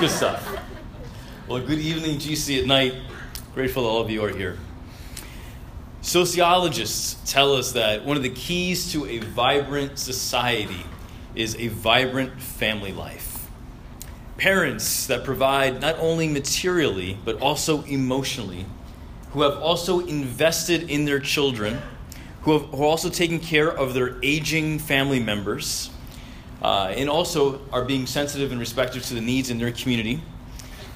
good stuff. Well, good evening, GC at night. Grateful that all of you are here. Sociologists tell us that one of the keys to a vibrant society is a vibrant family life. Parents that provide not only materially, but also emotionally, who have also invested in their children, who, have, who are also taking care of their aging family members, uh, and also are being sensitive and respectful to the needs in their community,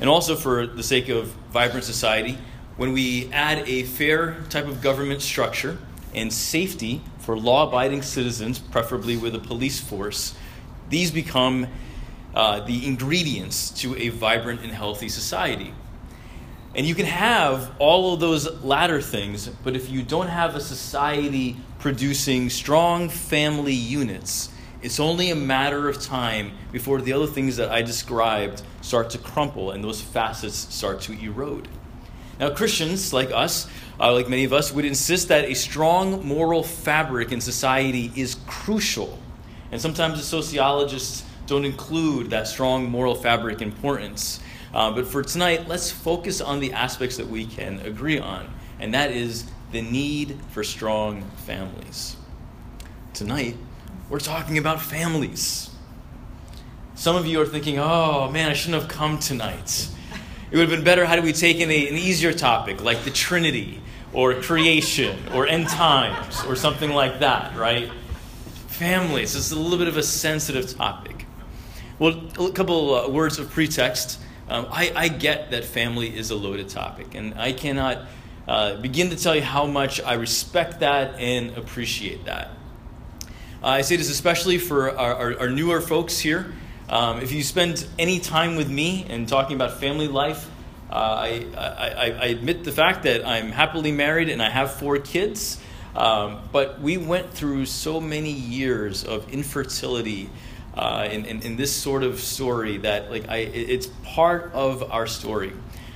and also for the sake of vibrant society, when we add a fair type of government structure and safety for law abiding citizens, preferably with a police force, these become uh, the ingredients to a vibrant and healthy society. And you can have all of those latter things, but if you don't have a society producing strong family units, it's only a matter of time before the other things that I described start to crumple and those facets start to erode. Now, Christians like us, uh, like many of us, would insist that a strong moral fabric in society is crucial. And sometimes the sociologists don't include that strong moral fabric importance. Uh, but for tonight, let's focus on the aspects that we can agree on, and that is the need for strong families. Tonight, we're talking about families. Some of you are thinking, oh man, I shouldn't have come tonight. It would have been better had we taken a, an easier topic like the Trinity or creation or end times or something like that, right? Families, it's a little bit of a sensitive topic. Well, a couple uh, words of pretext. Um, I, I, get that family is a loaded topic, and I cannot uh, begin to tell you how much I respect that and appreciate that. I say this especially for our, our, our newer folks here. Um, if you spend any time with me and talking about family life, uh, I, I, I, admit the fact that I'm happily married and I have four kids. Um, but we went through so many years of infertility uh, in, in, in, this sort of story that like I, it's part of our story.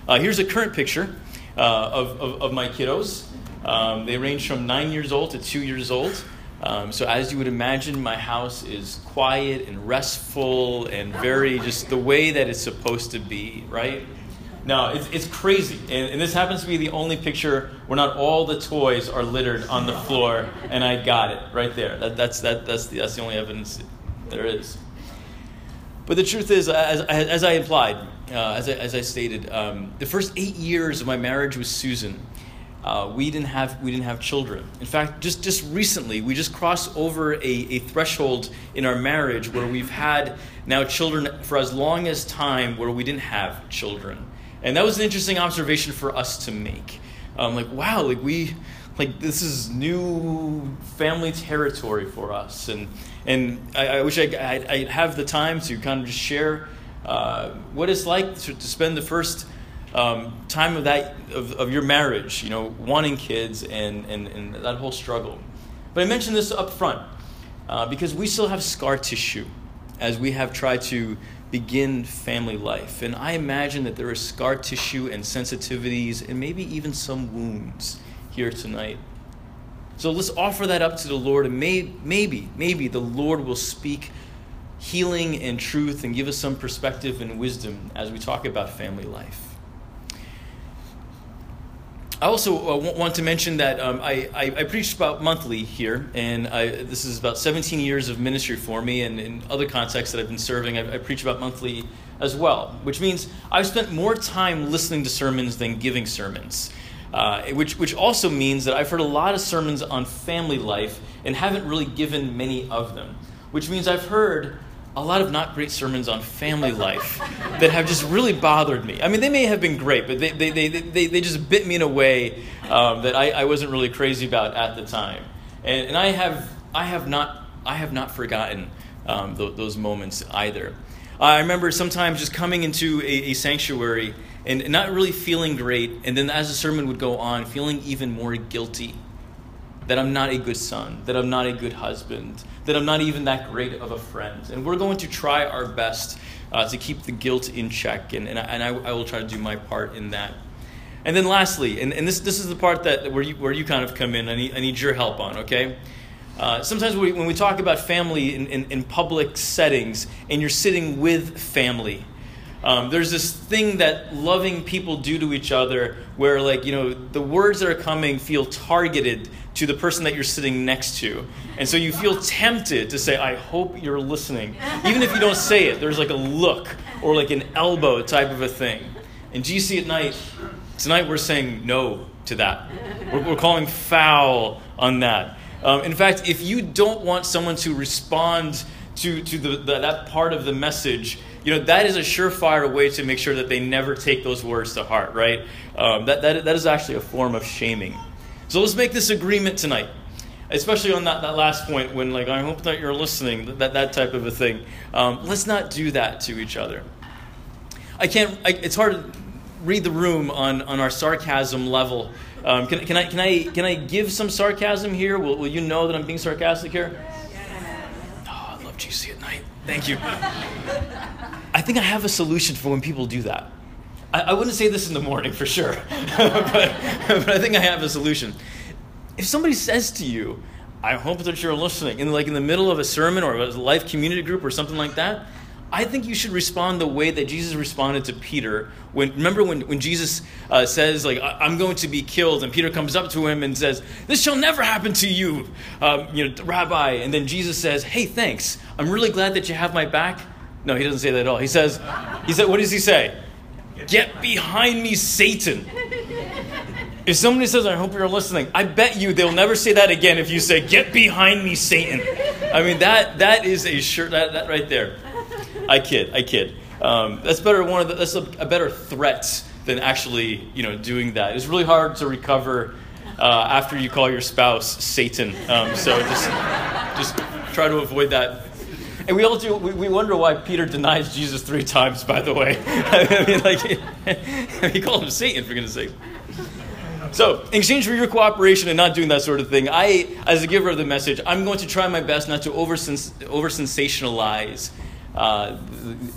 Uh, here's a current picture uh, of, of, of, my kiddos. Um, they range from nine years old to two years old. Um, so, as you would imagine, my house is quiet and restful and very just the way that it's supposed to be, right? Now, it's, it's crazy. And, and, this happens to be the only picture where not all the toys are littered on the floor, and I got it right there. That, that's, that, that's, the, that's the only evidence there is. But the truth is, as, as I implied, uh, as, I, as I stated, um, the first eight years of my marriage with Susan, uh, we didn't have we didn't have children. In fact, just just recently, we just crossed over a, a threshold in our marriage where we've had now children for as long as time where we didn't have children, and that was an interesting observation for us to make. Um, like, wow, like we like this is new family territory for us, and and I, I wish I I have the time to kind of just share uh, what it's like to, to spend the first um, time of that of, of your marriage, you know, wanting kids and, and, and that whole struggle. But I mentioned this up front uh, because we still have scar tissue as we have tried to begin family life. And I imagine that there is scar tissue and sensitivities and maybe even some wounds here tonight. So let's offer that up to the Lord, and may, maybe, maybe the Lord will speak healing and truth and give us some perspective and wisdom as we talk about family life. I also uh, want to mention that um, I, I, I, preach about monthly here, and I, this is about 17 years of ministry for me, and in other contexts that I've been serving, I, I preach about monthly as well, which means I've spent more time listening to sermons than giving sermons. Uh, which, which also means that I've heard a lot of sermons on family life and haven't really given many of them, which means I've heard a lot of not great sermons on family life that have just really bothered me. I mean, they may have been great, but they, they, they, they, they just bit me in a way um, that I, I wasn't really crazy about at the time. And, and I, have, I, have not, I have not forgotten um, th- those moments either. I remember sometimes just coming into a, a sanctuary and not really feeling great, and then as the sermon would go on, feeling even more guilty that I'm not a good son, that I'm not a good husband, that I'm not even that great of a friend. And we're going to try our best uh, to keep the guilt in check, and, and, I, and I, I, will try to do my part in that. And then lastly, and, and this, this is the part that where you, where you kind of come in, I need, I need your help on, okay? Uh, sometimes we, when we talk about family in, in, in, public settings and you're sitting with family, um, there's this thing that loving people do to each other where, like, you know, the words that are coming feel targeted to the person that you're sitting next to. And so you feel tempted to say, I hope you're listening. Even if you don't say it, there's like a look or like an elbow type of a thing. And GC at night, tonight we're saying no to that. We're, we're calling foul on that. Um, in fact, if you don't want someone to respond to, to the, the, that part of the message, you know, that is a surefire way to make sure that they never take those words to heart, right? Um, that, that, that is actually a form of shaming. So let's make this agreement tonight, especially on that, that last point when, like, I hope that you're listening, that, that type of a thing. Um, let's not do that to each other. I can't, I, it's hard to read the room on, on our sarcasm level um, can, can, I, can, I, can I give some sarcasm here? Will, will you know that I'm being sarcastic here? Oh, I love GC at night. Thank you. I think I have a solution for when people do that. I, I wouldn't say this in the morning for sure, but, but I think I have a solution. If somebody says to you, I hope that you're listening, in like in the middle of a sermon or a life community group or something like that, I think you should respond the way that Jesus responded to Peter. When remember when, when Jesus uh, says like I'm going to be killed, and Peter comes up to him and says, "This shall never happen to you, um, you know, Rabbi." And then Jesus says, "Hey, thanks. I'm really glad that you have my back." No, he doesn't say that at all. He says, "He said, what does he say? Get behind me, Satan." If somebody says, I hope you're listening, I bet you they'll never say that again if you say, Get behind me, Satan. I mean, that, that is a shirt, that, that right there. I kid. I kid. Um, that's better. One of the, that's a, a, better threat than actually you know doing that. It's really hard to recover uh, after you call your spouse Satan. Um, so just just try to avoid that. And we all do. We, we wonder why Peter denies Jesus three times. By the way, I mean, like he called him Satan for goodness sake. So, in exchange for your cooperation and not doing that sort of thing, I, as a giver of the message, I'm going to try my best not to over sensationalize uh,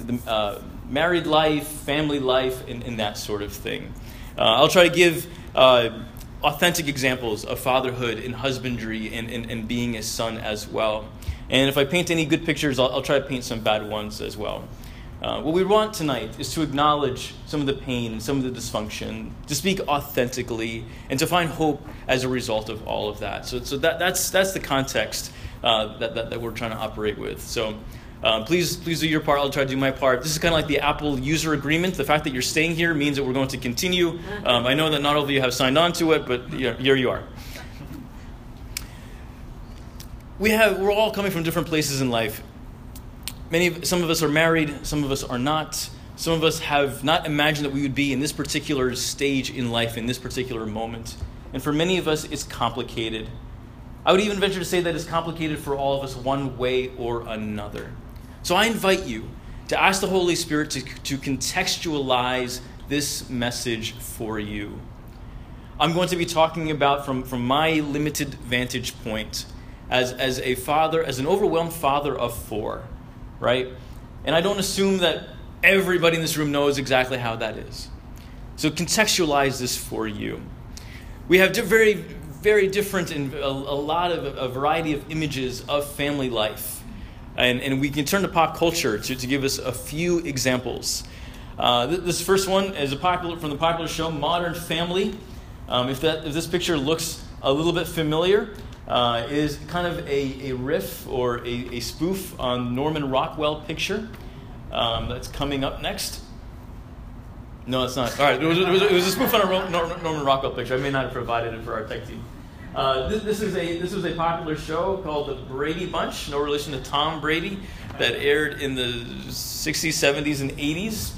the, uh, married life, family life, and, and, that sort of thing. Uh, I'll try to give authentic examples of fatherhood and husbandry and, and, and, being a son as well. And if I paint any good pictures, I'll, I'll try to paint some bad ones as well. Uh, what we want tonight is to acknowledge some of the pain and some of the dysfunction, to speak authentically, and to find hope as a result of all of that. So, so that, that's, that's the context uh, that, that, that, we're trying to operate with. So um, please, please do your part. I'll try to do my part. This is kind of like the Apple user agreement. The fact that you're staying here means that we're going to continue. Um, I know that not all of you have signed on to it, but here you are. We have, we're all coming from different places in life. Many, of, some of us are married, some of us are not. Some of us have not imagined that we would be in this particular stage in life, in this particular moment. And for many of us, it's complicated. I would even venture to say that it's complicated for all of us one way or another. So I invite you to ask the Holy Spirit to, to contextualize this message for you. I'm going to be talking about from, from my limited vantage point as, as a father, as an overwhelmed father of four, right? And I don't assume that everybody in this room knows exactly how that is. So contextualize this for you. We have very, very different and a, a lot of a variety of images of family life and, and we can turn to pop culture to, to give us a few examples. Uh, this first one is a popular from the popular show Modern Family. Um, if, that, if this picture looks a little bit familiar, uh, is kind of a, a riff or a, a spoof on Norman Rockwell picture um, that's coming up next. No, it's not. All right, it was, it was, it was a spoof on a Norman Rockwell picture. I may not have provided it for our tech team. Uh, this, this, is a, this was a popular show called The Brady Bunch, no relation to Tom Brady, that aired in the 60s, 70s, and 80s.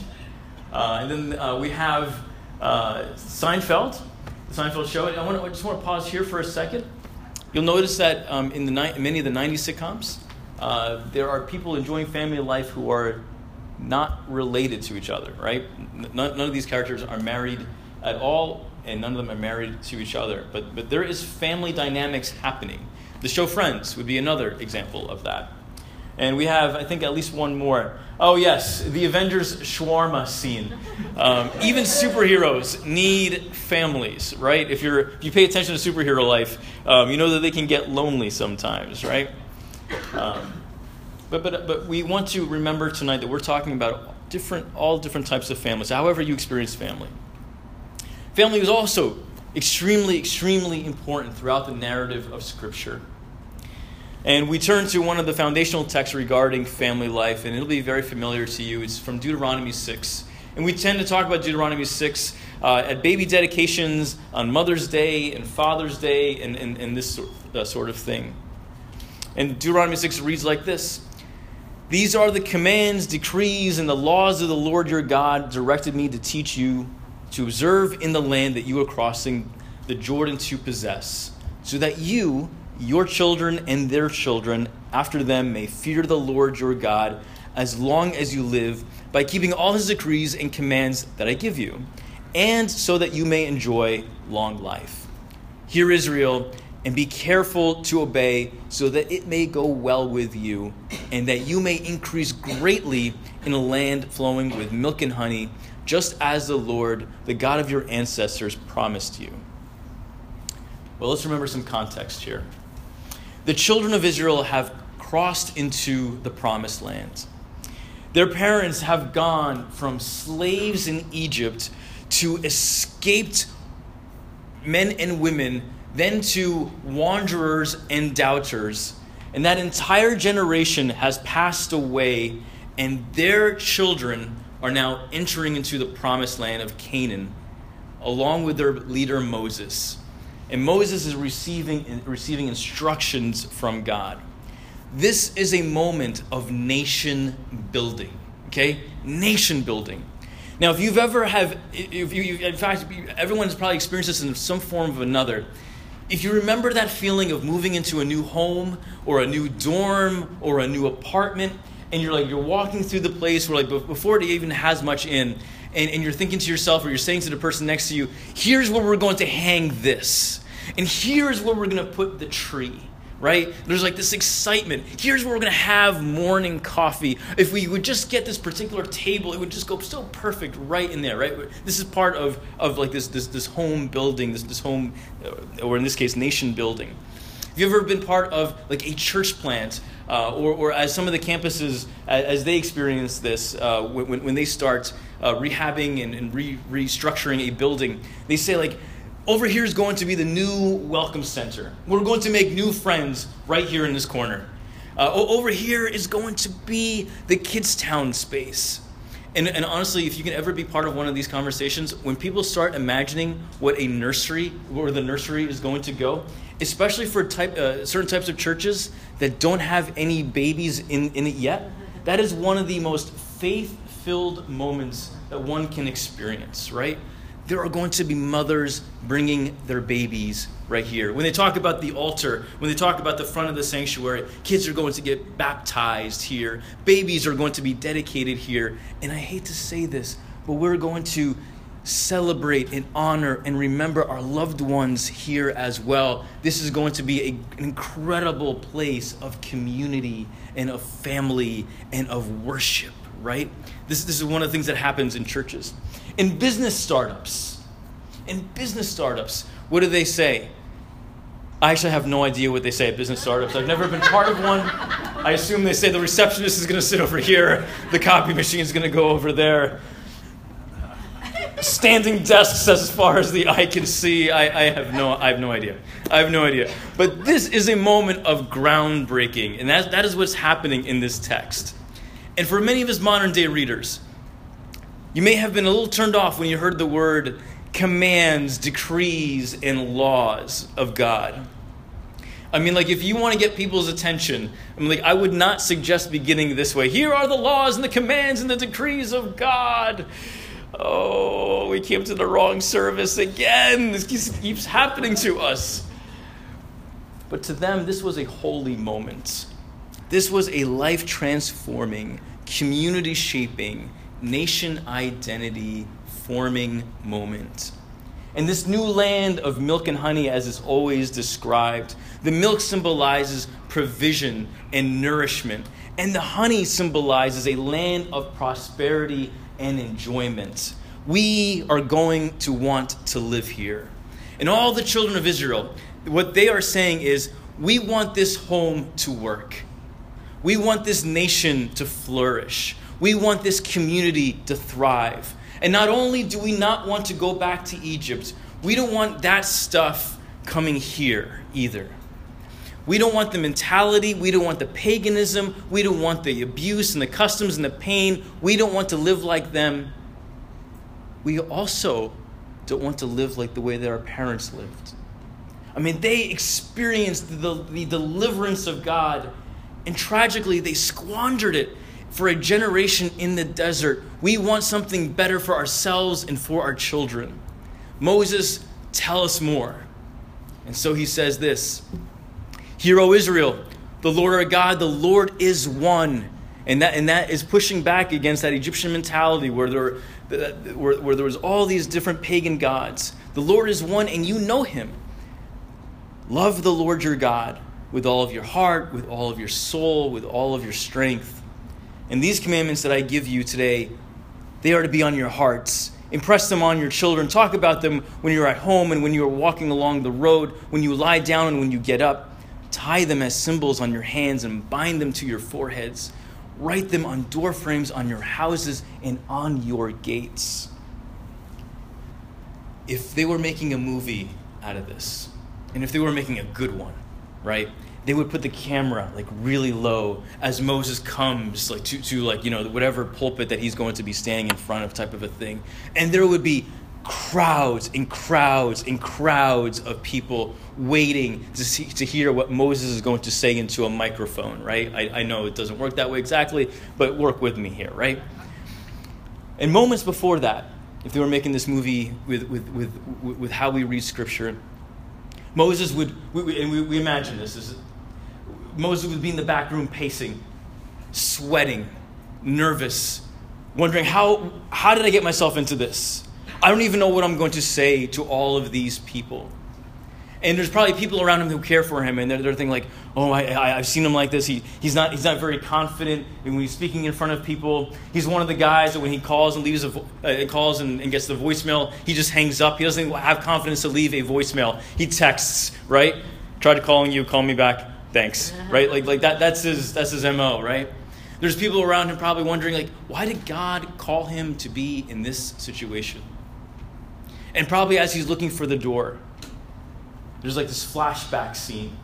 Uh, and then uh, we have uh, Seinfeld, the Seinfeld show. I, want to, I just want to pause here for a second. You'll notice that um, in the ni- many of the 90s sitcoms, uh, there are people enjoying family life who are not related to each other, right? None of these characters are married at all and none of them are married to each other. But, but there is family dynamics happening. The show Friends would be another example of that. And we have, I think, at least one more. Oh, yes, the Avengers shawarma scene. Um, even superheroes need families, right? If, you're, if you pay attention to superhero life, um, you know that they can get lonely sometimes, right? Um, but, but, but we want to remember tonight that we're talking about different, all different types of families, however you experience family. Family is also extremely, extremely important throughout the narrative of Scripture. And we turn to one of the foundational texts regarding family life, and it'll be very familiar to you. It's from Deuteronomy 6. And we tend to talk about Deuteronomy 6 uh, at baby dedications, on Mother's Day and Father's Day, and, and, and this sort, uh, sort of thing. And Deuteronomy 6 reads like this These are the commands, decrees, and the laws of the Lord your God directed me to teach you to observe in the land that you are crossing the Jordan to possess, so that you your children and their children after them may fear the Lord your God as long as you live by keeping all his decrees and commands that I give you, and so that you may enjoy long life. Hear Israel and be careful to obey so that it may go well with you and that you may increase greatly in a land flowing with milk and honey just as the Lord, the God of your ancestors promised you. Well, let's remember some context here the children of Israel have crossed into the promised land. Their parents have gone from slaves in Egypt to escaped men and women, then to wanderers and doubters. And that entire generation has passed away, and their children are now entering into the promised land of Canaan, along with their leader Moses. And Moses is receiving, receiving instructions from God. This is a moment of nation building, okay? Nation building. Now, if you've ever have, if you, in fact, everyone's probably experienced this in some form of another. If you remember that feeling of moving into a new home or a new dorm or a new apartment, and you're like, you're walking through the place where like before it even has much in, and, and you're thinking to yourself or you're saying to the person next to you, here's where we're going to hang this. And here's where we're going to put the tree right? There's like this excitement. Here's where we're going to have morning coffee. If we would just get this particular table, it would just go so perfect right in there, right? This is part of, of like this, this, this home building, this, this home, or in this case, nation building. Have you ever been part of like a church plant, uh, or, or as some of the campuses, as, as they experience this, uh, when, when they start uh, rehabbing and, and re- restructuring a building, they say like, over here is going to be the new welcome center. We're going to make new friends right here in this corner. Uh, over here is going to be the Kids Town space. And, and, honestly, if you can ever be part of one of these conversations, when people start imagining what a nursery, where the nursery is going to go, especially for type, uh, certain types of churches that don't have any babies in, in it yet, that is one of the most faith filled moments that one can experience, right? There are going to be mothers bringing their babies right here. When they talk about the altar, when they talk about the front of the sanctuary, kids are going to get baptized here. Babies are going to be dedicated here. And I hate to say this, but we're going to celebrate and honor and remember our loved ones here as well. This is going to be a, an incredible place of community and of family and of worship, right? This, this is one of the things that happens in churches. In business startups, in business startups, what do they say? I actually have no idea what they say at business startups. I've never been part of one. I assume they say the receptionist is going to sit over here, the copy machine is going to go over there. Standing desks as far as the eye can see. I, I, have no, I have no idea. I have no idea. But this is a moment of groundbreaking, and that, that is what's happening in this text. And for many of his modern day readers, you may have been a little turned off when you heard the word commands, decrees, and laws of God. I mean, like, if you want to get people's attention, I mean, like, I would not suggest beginning this way. Here are the laws and the commands and the decrees of God. Oh, we came to the wrong service again. This keeps happening to us. But to them, this was a holy moment. This was a life transforming, community shaping, nation identity forming moment. And this new land of milk and honey, as is always described, the milk symbolizes provision and nourishment. and the honey symbolizes a land of prosperity and enjoyment. We are going to want to live here. And all the children of Israel, what they are saying is, we want this home to work. We want this nation to flourish. We want this community to thrive. And not only do we not want to go back to Egypt, we don't want that stuff coming here either. We don't want the mentality. We don't want the paganism. We don't want the abuse and the customs and the pain. We don't want to live like them. We also don't want to live like the way that our parents lived. I mean, they experienced the, the deliverance of God, and tragically, they squandered it for a generation in the desert. We want something better for ourselves and for our children. Moses, tell us more. And so he says this Hear, O Israel, the Lord our God, the Lord is one. And that, and that is pushing back against that Egyptian mentality where there, where, where there was all these different pagan gods. The Lord is one, and you know him. Love the Lord your God with all of your heart, with all of your soul, with all of your strength. And these commandments that I give you today, they are to be on your hearts. Impress them on your children. Talk about them when you're at home and when you're walking along the road, when you lie down and when you get up. Tie them as symbols on your hands and bind them to your foreheads. Write them on door frames on your houses and on your gates. If they were making a movie out of this, and if they were making a good one, right? They would put the camera like really low as Moses comes like to, to like you know whatever pulpit that he's going to be standing in front of type of a thing, and there would be crowds and crowds and crowds of people waiting to, see, to hear what Moses is going to say into a microphone, right? I, I know it doesn't work that way exactly, but work with me here, right? And moments before that, if they were making this movie with, with, with, with how we read Scripture, Moses would, we, and we, we imagine this, is Moses would be in the back room pacing, sweating, nervous, wondering how, how did I get myself into this? I don't even know what I'm going to say to all of these people. And there's probably people around him who care for him, and they're, they're thinking like, "Oh, I, I, have seen him like this. He, he's not he's not very confident when he's speaking in front of people. He's one of the guys that when he calls and leaves a uh, calls and, and, gets the voicemail, he just hangs up. He doesn't have confidence to leave a voicemail. He texts, right? Tried to calling you, call me back. Thanks, right? Like like that. That's his that's his mo, right? There's people around him probably wondering like, why did God call him to be in this situation? And probably as he's looking for the door, there's like this flashback scene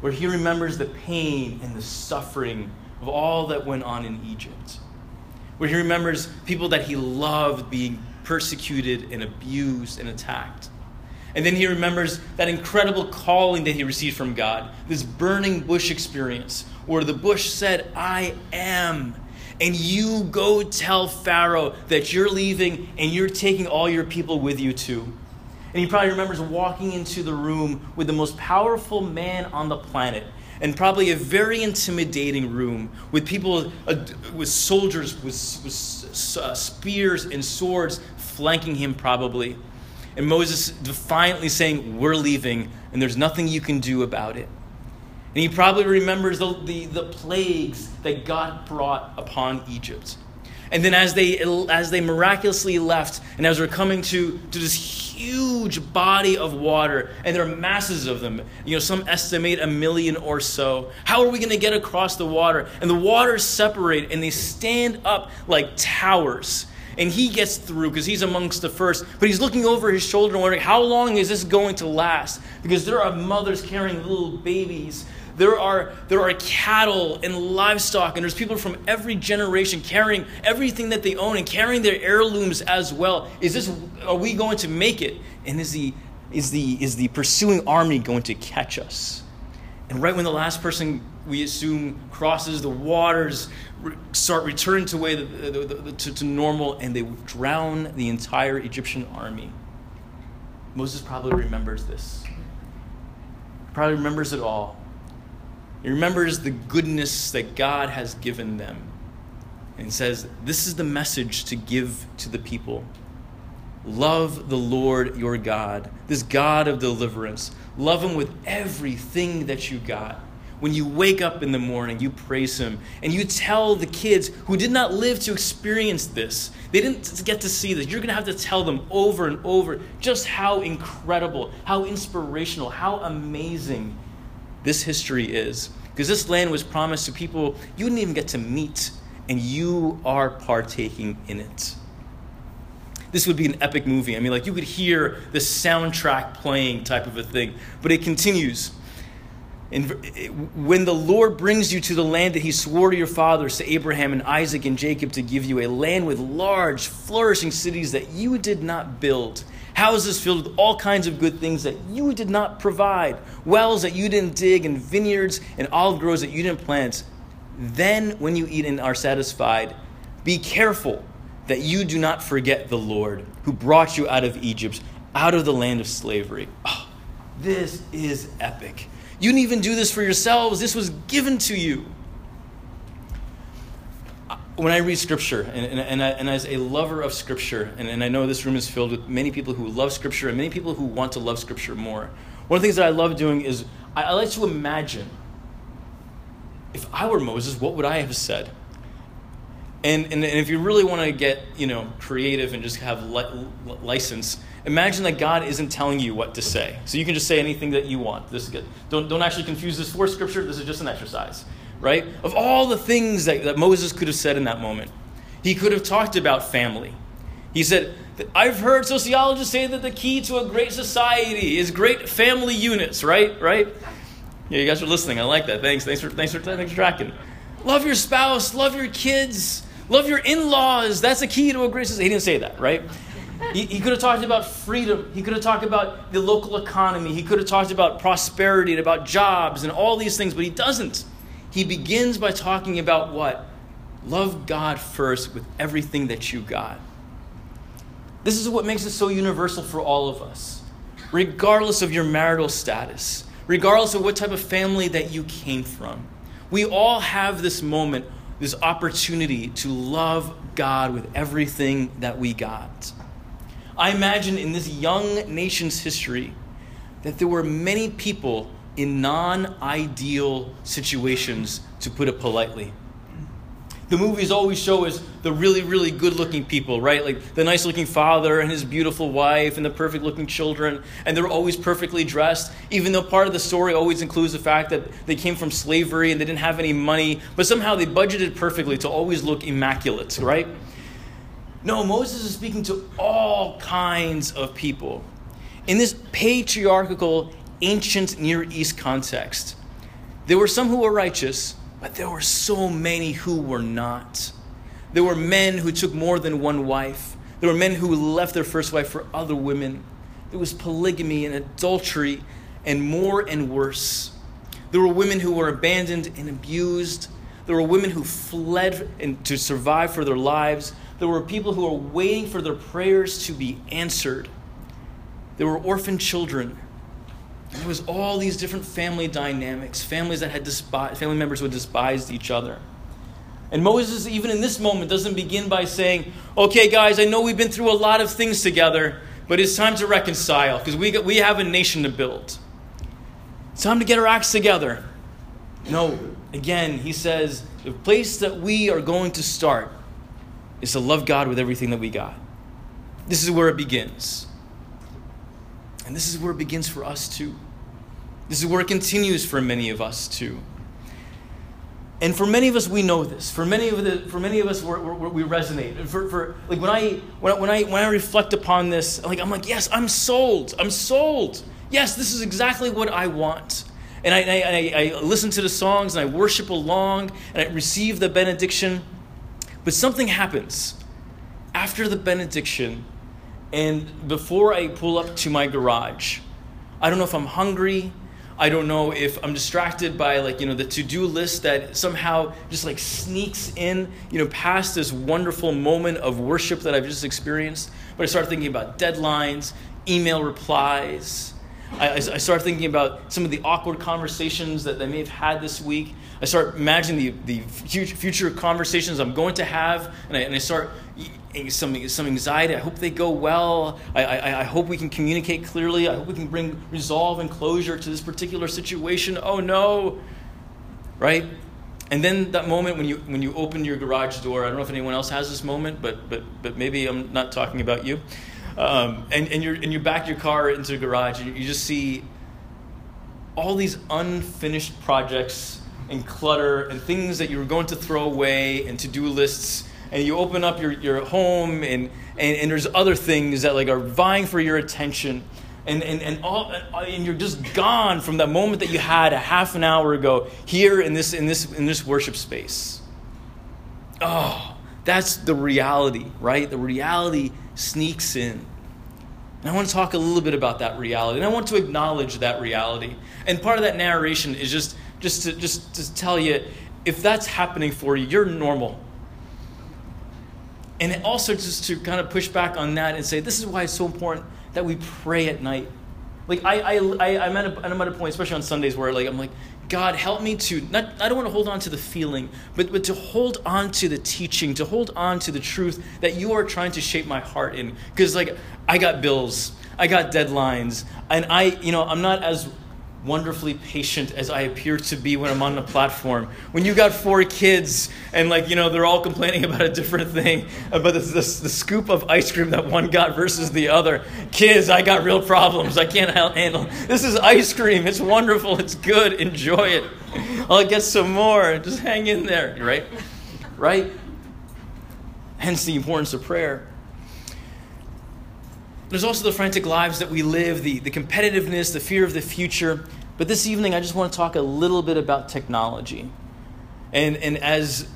where he remembers the pain and the suffering of all that went on in Egypt. Where he remembers people that he loved being persecuted and abused and attacked. And then he remembers that incredible calling that he received from God, this burning bush experience, where the bush said, I am and you go tell Pharaoh that you're leaving and you're taking all your people with you too. And he probably remembers walking into the room with the most powerful man on the planet, and probably a very intimidating room with people, uh, with soldiers with, with uh, spears and swords flanking him, probably. And Moses defiantly saying, We're leaving, and there's nothing you can do about it. And he probably remembers the, the, the, plagues that God brought upon Egypt. And then as they, as they miraculously left, and as they're coming to, to this huge body of water, and there are masses of them, you know, some estimate a million or so. How are we going to get across the water? And the waters separate, and they stand up like towers and he gets through because he's amongst the first. But he's looking over his shoulder and wondering, how long is this going to last? Because there are mothers carrying little babies there are, there are cattle and livestock, and there's people from every generation carrying everything that they own and carrying their heirlooms as well. Is this, are we going to make it? And is the, is the, is the pursuing army going to catch us? And right when the last person we assume crosses the waters, start returning to way the, the, the, to, to normal, and they would drown the entire Egyptian army. Moses probably remembers this. Probably remembers it all. He remembers the goodness that God has given them and says, This is the message to give to the people. Love the Lord your God, this God of deliverance. Love him with everything that you got, when you wake up in the morning, you praise Him. And you tell the kids who did not live to experience this, they didn't get to see this. You're going to have to tell them over and over just how incredible, how inspirational, how amazing this history is. Because this land was promised to people you didn't even get to meet, and you are partaking in it. This would be an epic movie. I mean, like you could hear the soundtrack playing type of a thing. But it continues. And when the Lord brings you to the land that he swore to your fathers, to Abraham and Isaac and Jacob, to give you a land with large, flourishing cities that you did not build, houses filled with all kinds of good things that you did not provide, wells that you didn't dig, and vineyards and olive groves that you didn't plant, then when you eat and are satisfied, be careful that you do not forget the Lord who brought you out of Egypt, out of the land of slavery. Oh, this is epic. You didn't even do this for yourselves, this was given to you. Uh, when I read Scripture, and, and, and, I, and as a lover of Scripture, and, and I know this room is filled with many people who love Scripture and many people who want to love Scripture more, one of the things that I love doing is I, I like to imagine if I were Moses, what would I have said? And, and, and if you really want to get you know creative and just have li- license, imagine that God isn't telling you what to say. So you can just say anything that you want. This is good. Don't, don't actually confuse this for scripture. This is just an exercise, right? Of all the things that, that Moses could have said in that moment, he could have talked about family. He said, I've heard sociologists say that the key to a great society is great family units, right? Right? Yeah, you guys are listening. I like that. Thanks. Thanks for, thanks for, thanks for tracking. Love your spouse. Love your kids. Love your in laws. That's the key to a great society. He didn't say that, right? He, he could have talked about freedom. He could have talked about the local economy. He could have talked about prosperity and about jobs and all these things, but he doesn't. He begins by talking about what? Love God first with everything that you got. This is what makes it so universal for all of us, regardless of your marital status, regardless of what type of family that you came from. We all have this moment, this opportunity to love God with everything that we got. I imagine in this young nation's history that there were many people in non ideal situations, to put it politely. The movies always show us the really, really good looking people, right? Like the nice looking father and his beautiful wife and the perfect looking children, and they're always perfectly dressed, even though part of the story always includes the fact that they came from slavery and they didn't have any money, but somehow they budgeted perfectly to always look immaculate, right? No, Moses is speaking to all kinds of people. In this patriarchal, ancient Near East context, there were some who were righteous, but there were so many who were not. There were men who took more than one wife. There were men who left their first wife for other women. There was polygamy and adultery and more and worse. There were women who were abandoned and abused. There were women who fled and to survive for their lives. There were people who were waiting for their prayers to be answered. There were orphan children. There was all these different family dynamics, families that had despised, family members who had despised each other. And Moses, even in this moment, doesn't begin by saying, Okay, guys, I know we've been through a lot of things together, but it's time to reconcile because we, we have a nation to build. It's time to get our acts together. No, again, he says, the place that we are going to start is to love God with everything that we got. This is where it begins. And this is where it begins for us too. This is where it continues for many of us too. And for many of us, we know this. For many of the, for many of us, we're, we're, we resonate. For, for like when I when, when I when I reflect upon this, like I'm like, yes, I'm sold. I'm sold. Yes, this is exactly what I want. And I, I, I listen to the songs and I worship along and I receive the benediction. But something happens after the benediction and before I pull up to my garage. I don't know if I'm hungry. I don't know if I'm distracted by like, you know, the to-do list that somehow just like sneaks in, you know, past this wonderful moment of worship that I've just experienced. But I start thinking about deadlines, email replies, I, I start thinking about some of the awkward conversations that they may have had this week. I start imagining the, the future conversations I'm going to have, and I, and I start some, some anxiety. I hope they go well. I, I, I hope we can communicate clearly. I hope we can bring resolve and closure to this particular situation. Oh no. right? And then that moment when you when you open your garage door, I don't know if anyone else has this moment, but but but maybe I'm not talking about you. Um, and and you're and you back your car into the garage and you just see all these unfinished projects and clutter and things that you were going to throw away and to-do lists and you open up your, your home and, and, and there's other things that like are vying for your attention and, and, and, all, and you're just gone from that moment that you had a half an hour ago here in this, in this, in this worship space. Oh, that's the reality, right? The reality sneaks in. And I want to talk a little bit about that reality. And I want to acknowledge that reality. And part of that narration is just, just, to, just to tell you if that's happening for you, you're normal. And also just to kind of push back on that and say, this is why it's so important that we pray at night. Like I, I, I, I'm, at a, I'm at a point, especially on Sundays, where like I'm like, God, help me to not. I don't want to hold on to the feeling, but but to hold on to the teaching, to hold on to the truth that you are trying to shape my heart in. Because like I got bills, I got deadlines, and I, you know, I'm not as wonderfully patient as I appear to be when I'm on the platform. When you got four kids and like you know they're all complaining about a different thing uh, about the, the, the, scoop of ice cream that one got versus the other. Kids, I got real problems. I can't handle. This is ice cream. It's wonderful. It's good. Enjoy it. I'll get some more. Just hang in there. Right, right. Hence the importance of prayer. There's also the frantic lives that we live, the, the competitiveness, the fear of the future. But this evening, I just want to talk a little bit about technology. And, and as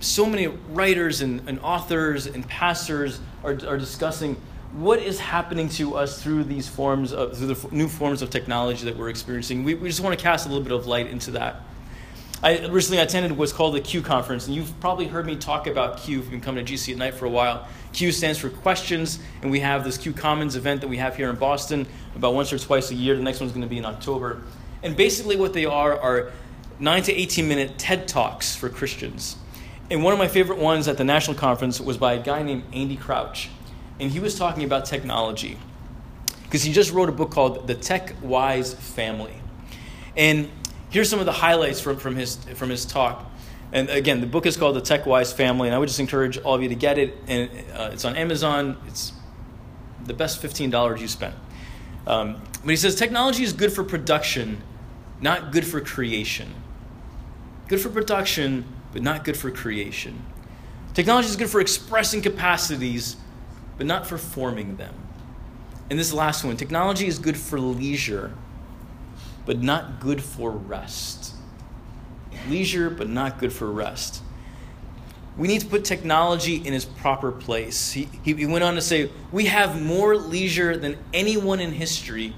so many writers and, and authors and pastors are, are discussing, what is happening to us through these forms of, through the new forms of technology that we're experiencing? We, we just want to cast a little bit of light into that. I recently attended what's called the Q conference, and you've probably heard me talk about Q if you've been coming to GC at night for a while. Q stands for questions, and we have this Q Commons event that we have here in Boston about once or twice a year. The next one's going to be in October. And basically, what they are are 9 to 18 minute TED Talks for Christians. And one of my favorite ones at the national conference was by a guy named Andy Crouch. And he was talking about technology. Because he just wrote a book called The Tech Wise Family. And here's some of the highlights from, from, his, from his talk. And again, the book is called The Tech Wise Family, and I would just encourage all of you to get it. And uh, it's on Amazon. It's the best $15 you spent. Um, but he says technology is good for production, not good for creation. Good for production, but not good for creation. Technology is good for expressing capacities, but not for forming them. And this last one technology is good for leisure, but not good for rest leisure, but not good for rest. We need to put technology in its proper place. He, he went on to say, We have more leisure than anyone in history,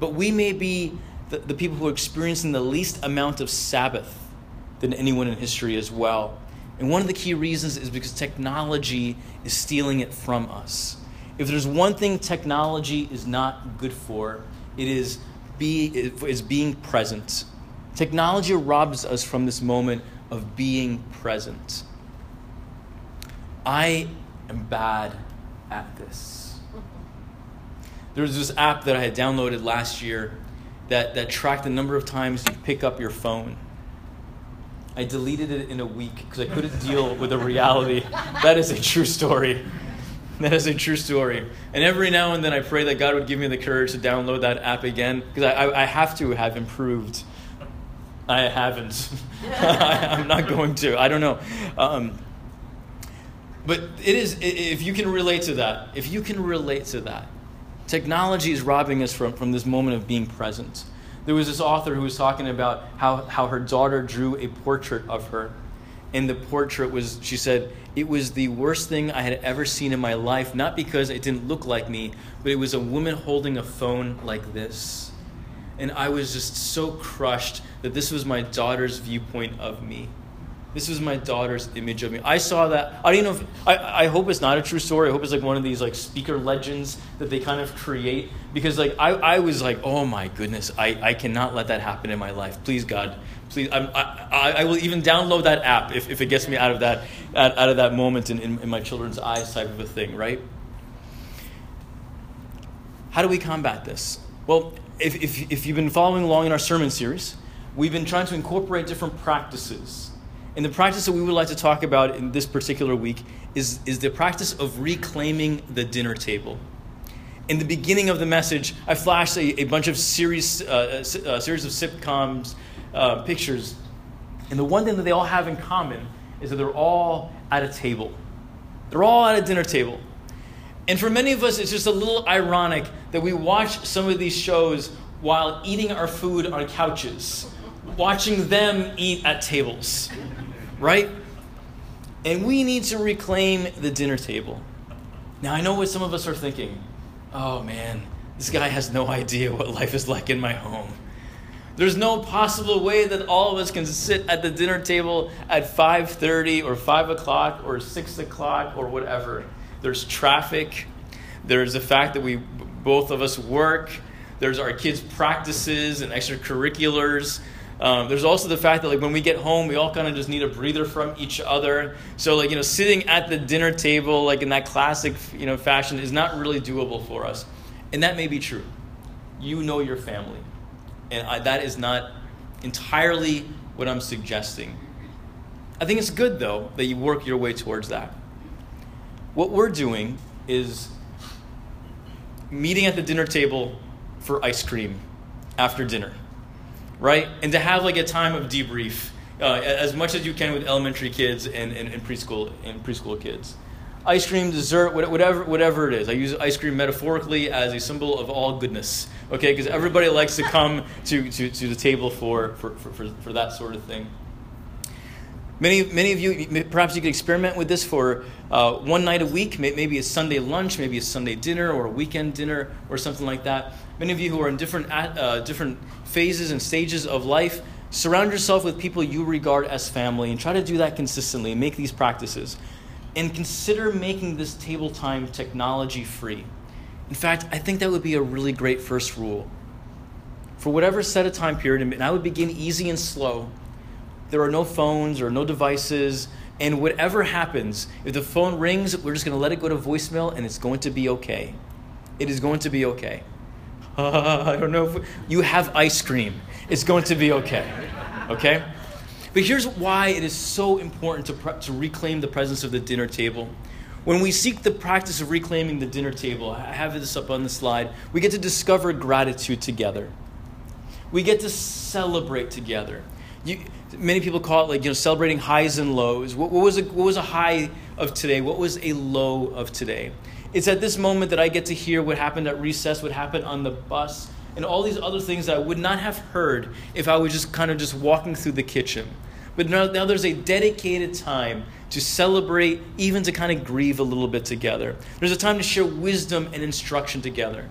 but we may be the, the people who are experiencing the least amount of Sabbath than anyone in history as well. And one of the key reasons is because technology is stealing it from us. If there's one thing technology is not good for, it is, be, is being present. Technology robs us from this moment of being present. I am bad at this. There was this app that I had downloaded last year that, that tracked the number of times you pick up your phone. I deleted it in a week because I couldn't deal with the reality. That is a true story. That is a true story. And every now and then I pray that God would give me the courage to download that app again because I, I, I have to have improved I haven't. I'm not going to. I don't know. Um, but it is, if you can relate to that, if you can relate to that, technology is robbing us from, from this moment of being present. There was this author who was talking about how, how her daughter drew a portrait of her. And the portrait was, she said, it was the worst thing I had ever seen in my life, not because it didn't look like me, but it was a woman holding a phone like this. And I was just so crushed that this was my daughter's viewpoint of me. This was my daughter's image of me. I saw that. I don't know if I, I hope it's not a true story. I hope it's like one of these like speaker legends that they kind of create. Because like I, I was like, oh my goodness, I, I cannot let that happen in my life. Please God. Please I'm, I, I will even download that app if, if it gets me out of that out, of that moment in, in, in my children's eyes type of a thing, right? How do we combat this? Well, if, if, if you've been following along in our sermon series, we've been trying to incorporate different practices. And the practice that we would like to talk about in this particular week is, is the practice of reclaiming the dinner table. In the beginning of the message, I flashed a, a bunch of series, uh, a uh, series of sitcoms uh, pictures. And the one thing that they all have in common is that they're all at a table. They're all at a dinner table. And for many of us, it's just a little ironic that we watch some of these shows while eating our food on couches, watching them eat at tables, right? And we need to reclaim the dinner table. Now, I know what some of us are thinking. Oh man, this guy has no idea what life is like in my home. There's no possible way that all of us can sit at the dinner table at 5:30 or 5 o'clock or 6 o'clock or whatever. There's traffic. There's the fact that we both of us work. There's our kids' practices and extracurriculars. Um, there's also the fact that like when we get home, we all kind of just need a breather from each other. So like you know, sitting at the dinner table like in that classic you know fashion is not really doable for us, and that may be true. You know your family. And I, that is not entirely what I'm suggesting. I think it's good, though, that you work your way towards that. What we're doing is meeting at the dinner table for ice cream after dinner, right? And to have like a time of debrief uh, as much as you can with elementary kids and, and, and preschool and preschool kids ice cream, dessert, whatever, whatever it is. I use ice cream metaphorically as a symbol of all goodness, okay? Because everybody likes to come to, to, to the table for, for, for, for that sort of thing. Many, many of you, perhaps you could experiment with this for uh, one night a week, maybe a Sunday lunch, maybe a Sunday dinner, or a weekend dinner, or something like that. Many of you who are in different, uh, different phases and stages of life, surround yourself with people you regard as family and try to do that consistently and make these practices and consider making this table time technology free. In fact, I think that would be a really great first rule. For whatever set of time period, and I would begin easy and slow. There are no phones or no devices, and whatever happens, if the phone rings, we're just going to let it go to voicemail and it's going to be okay. It is going to be okay. Uh, I don't know if we, you have ice cream. It's going to be okay. Okay? But here's why it is so important to, pre- to reclaim the presence of the dinner table. When we seek the practice of reclaiming the dinner table, I have this up on the slide, we get to discover gratitude together. We get to celebrate together. You, many people call it like you know celebrating highs and lows. What, what, was a, what was a high of today? What was a low of today? It's at this moment that I get to hear what happened at recess, what happened on the bus, and all these other things I would not have heard if I was just kind of just walking through the kitchen. But now, now there's a dedicated time to celebrate, even to kind of grieve a little bit together. There's a time to share wisdom and instruction together.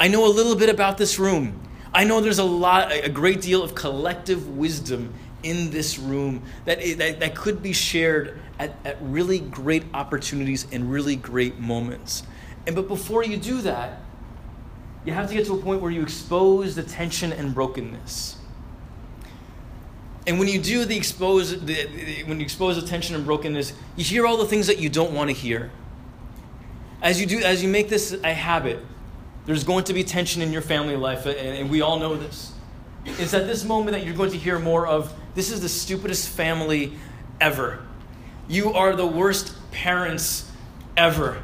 I know a little bit about this room. I know there's a lot, a great deal of collective wisdom in this room that, that, that could be shared at, at really great opportunities and really great moments. And but before you do that, you have to get to a point where you expose the tension and brokenness. And when you do the expose, the, the, when you expose the tension and brokenness, you hear all the things that you don't want to hear. As you do, as you make this a habit, there's going to be tension in your family life, and, and we all know this. It's at this moment that you're going to hear more of this is the stupidest family ever. You are the worst parents ever.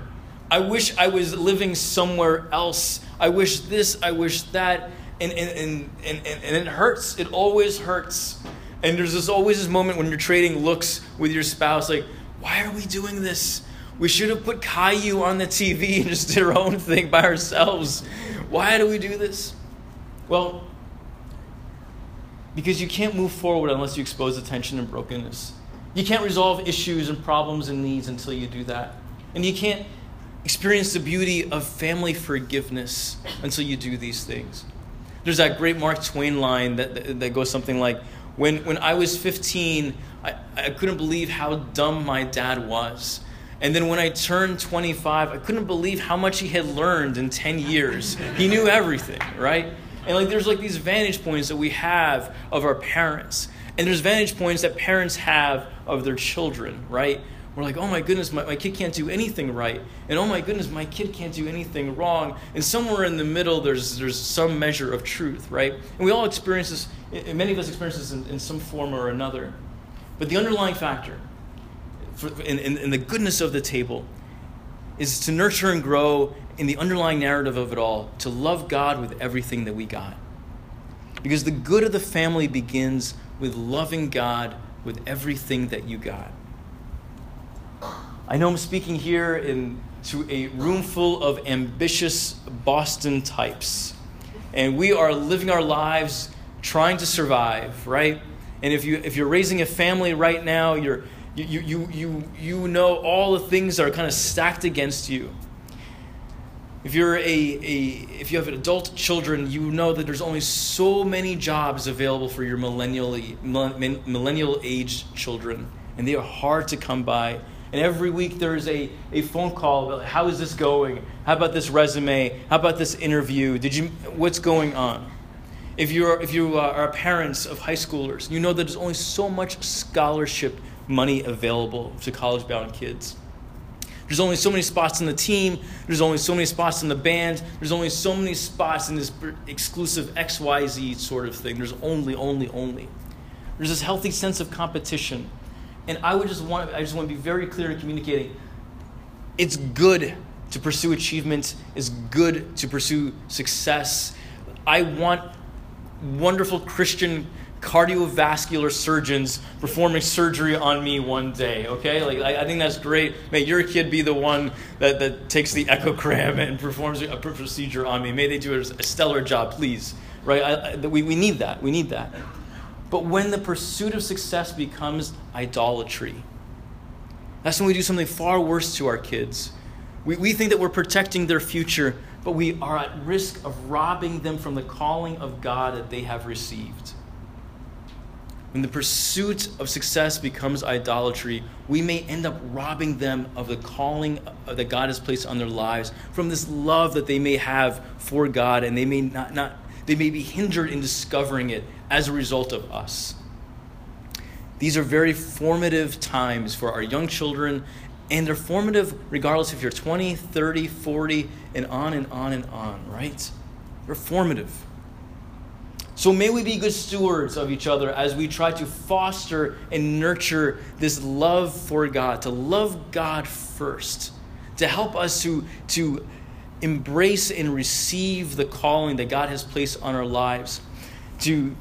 I wish I was living somewhere else. I wish this, I wish that. And, and, and, and, and it hurts. It always hurts. And there's this always this moment when you're trading looks with your spouse, like, why are we doing this? We should have put Caillou on the TV and just did our own thing by ourselves. Why do we do this? Well, because you can't move forward unless you expose the tension and brokenness. You can't resolve issues and problems and needs until you do that. And you can't experience the beauty of family forgiveness until you do these things. There's that great Mark Twain line that, that, that goes something like, when, when I was 15, I, I couldn't believe how dumb my dad was. And then when I turned 25, I couldn't believe how much he had learned in 10 years. He knew everything, right? And like there's like these vantage points that we have of our parents. And there's vantage points that parents have of their children, right? We're like, oh my goodness, my, my kid can't do anything right. And oh my goodness, my kid can't do anything wrong. And somewhere in the middle, there's, there's some measure of truth, right? And we all experience this many of us experience this in, in some form or another. But the underlying factor for, in, in, in the goodness of the table is to nurture and grow in the underlying narrative of it all, to love God with everything that we got. Because the good of the family begins with loving God with everything that you got. I know I'm speaking here in, to a room full of ambitious Boston types. And we are living our lives trying to survive, right? And if, you, if you're raising a family right now, you're, you, you, you, you know all the things that are kind of stacked against you. If you're a, a if you have adult children, you know that there's only so many jobs available for your millennial millennial children, and they are hard to come by. And every week there's a, a phone call about how is this going? How about this resume? How about this interview? Did you what's going on? If you're if you are parents of high schoolers, you know that there's only so much scholarship money available to college bound kids. There's only so many spots in the team. There's only so many spots in the band. There's only so many spots in this exclusive XYZ sort of thing. There's only, only, only. There's this healthy sense of competition. And I would just want I just want to be very clear in communicating. It's good to pursue achievement, it's good to pursue success. I want wonderful Christian cardiovascular surgeons performing surgery on me one day, okay? Like, I, I, think that's great. May your kid be the one that, that takes the echogram and performs a procedure on me. May they do a, stellar job, please, right? I, I, we, we need that. We need that. But when the pursuit of success becomes idolatry, that's when we do something far worse to our kids. We, we think that we're protecting their future, but we are at risk of robbing them from the calling of God that they have received. When the pursuit of success becomes idolatry, we may end up robbing them of the calling that God has placed on their lives, from this love that they may have for God, and they may not, not they may be hindered in discovering it as a result of us. These are very formative times for our young children, and they're formative regardless if you're 20, 30, 40, and on and on and on, right? They're formative. So may we be good stewards of each other as we try to foster and nurture this love for God, to love God first, to help us to, to embrace and receive the calling that God has placed on our lives. To,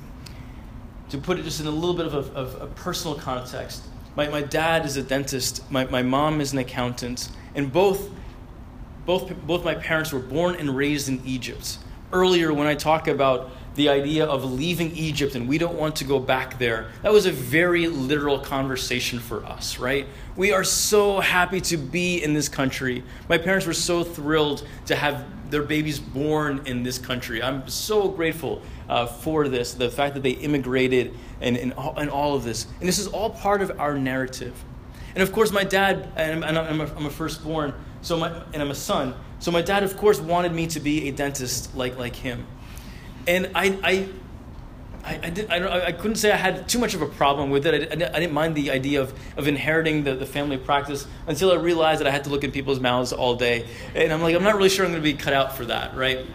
to put it just in a little bit of a, of a personal context, my, my dad is a dentist, my, my mom is an accountant, and both, both, both my parents were born and raised in Egypt. Earlier, when I talk about the idea of leaving Egypt and we don't want to go back there. That was a very literal conversation for us, right? We are so happy to be in this country. My parents were so thrilled to have their babies born in this country. I'm so grateful uh, for this, the fact that they immigrated and, and, and all of this. And this is all part of our narrative. And of course, my dad, and I'm, I'm, a, I'm a firstborn, so my, and I'm a son. So my dad, of course, wanted me to be a dentist like, like him. And I, I, I, I, did, I, I, couldn't say I had too much of a problem with it. I, I didn't mind the idea of, of inheriting the, the family practice until I realized that I had to look in people's mouths all day. And I'm like, I'm not really sure I'm going to be cut out for that, right?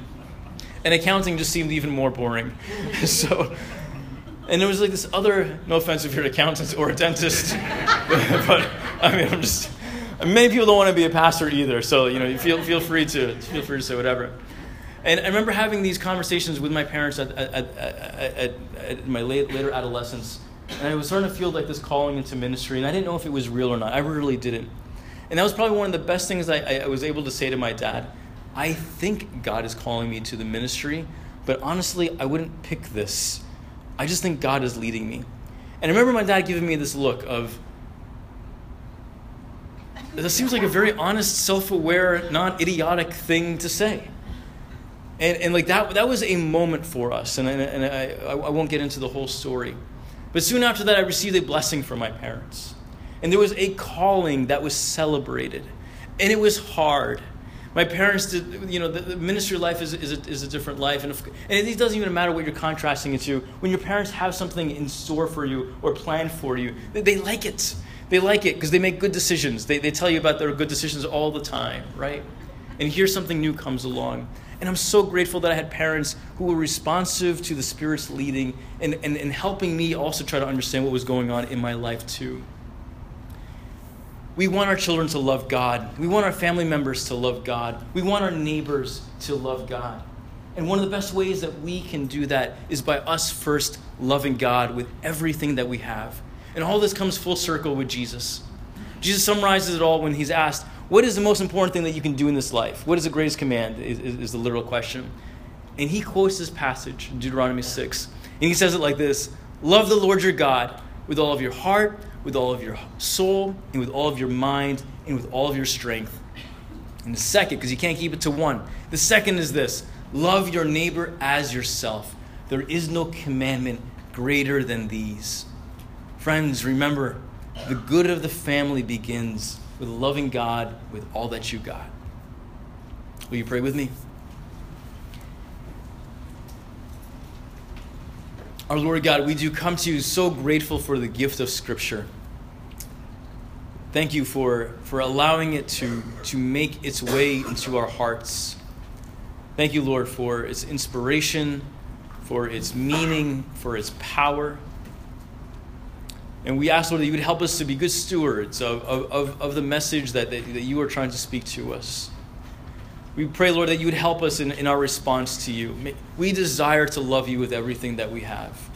And accounting just seemed even more boring. so, and there was like this other, no offense if you're an accountant or a dentist, but I mean, I'm just, many people don't want to be a pastor either. So, you know, feel, feel free to, feel free to say whatever. And I remember having these conversations with my parents at, at, at, at my late, later adolescence. And I was starting to feel like this calling into ministry. And I didn't know if it was real or not. I really didn't. And that was probably one of the best things I, I was able to say to my dad. I think God is calling me to the ministry, but honestly, I wouldn't pick this. I just think God is leading me. And I remember my dad giving me this look of, that seems like a very honest, self aware, non idiotic thing to say. And, and like that, that was a moment for us. And, and I, I won't get into the whole story. But soon after that, I received a blessing from my parents. And there was a calling that was celebrated. And it was hard. My parents did, you know, the, the ministry life is, is, a, is a different life. And, if, and it doesn't even matter what you're contrasting it to. When your parents have something in store for you or planned for you, they, they like it. They like it because they make good decisions. They, they tell you about their good decisions all the time, right? and here something new comes along. And I'm so grateful that I had parents who were responsive to the Spirit's leading and, and, and helping me also try to understand what was going on in my life, too. We want our children to love God. We want our family members to love God. We want our neighbors to love God. And one of the best ways that we can do that is by us first loving God with everything that we have. And all this comes full circle with Jesus. Jesus summarizes it all when he's asked, What is the most important thing that you can do in this life? What is the greatest command? Is, is, is the literal question. And he quotes this passage, Deuteronomy 6. And he says it like this Love the Lord your God with all of your heart, with all of your soul, and with all of your mind, and with all of your strength. And the second, because you can't keep it to one, the second is this love your neighbor as yourself. There is no commandment greater than these. Friends, remember, the good of the family begins with loving God with all that you got. Will you pray with me? Our Lord God, we do come to you so grateful for the gift of Scripture. Thank you for, for allowing it to, to make its way into our hearts. Thank you, Lord, for its inspiration, for its meaning, for its power. And we ask, Lord, that you would help us to be good stewards of, of, of the message that, that, that you are trying to speak to us. We pray, Lord, that you would help us in, in our response to you. We desire to love you with everything that we have.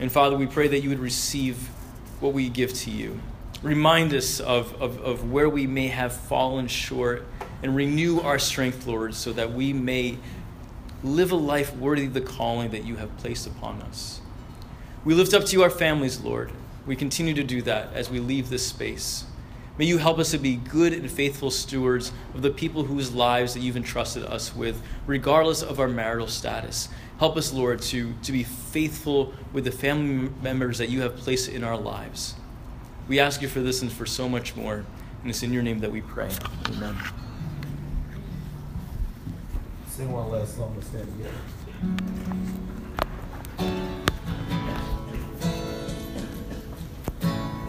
And Father, we pray that you would receive what we give to you. Remind us of, of, of where we may have fallen short and renew our strength, Lord, so that we may live a life worthy of the calling that you have placed upon us. We lift up to you our families, Lord. We continue to do that as we leave this space. May you help us to be good and faithful stewards of the people whose lives that you've entrusted us with, regardless of our marital status. Help us, Lord, to, to be faithful with the family members that you have placed in our lives. We ask you for this and for so much more. And it's in your name that we pray. Amen. Sing one last song to stand together.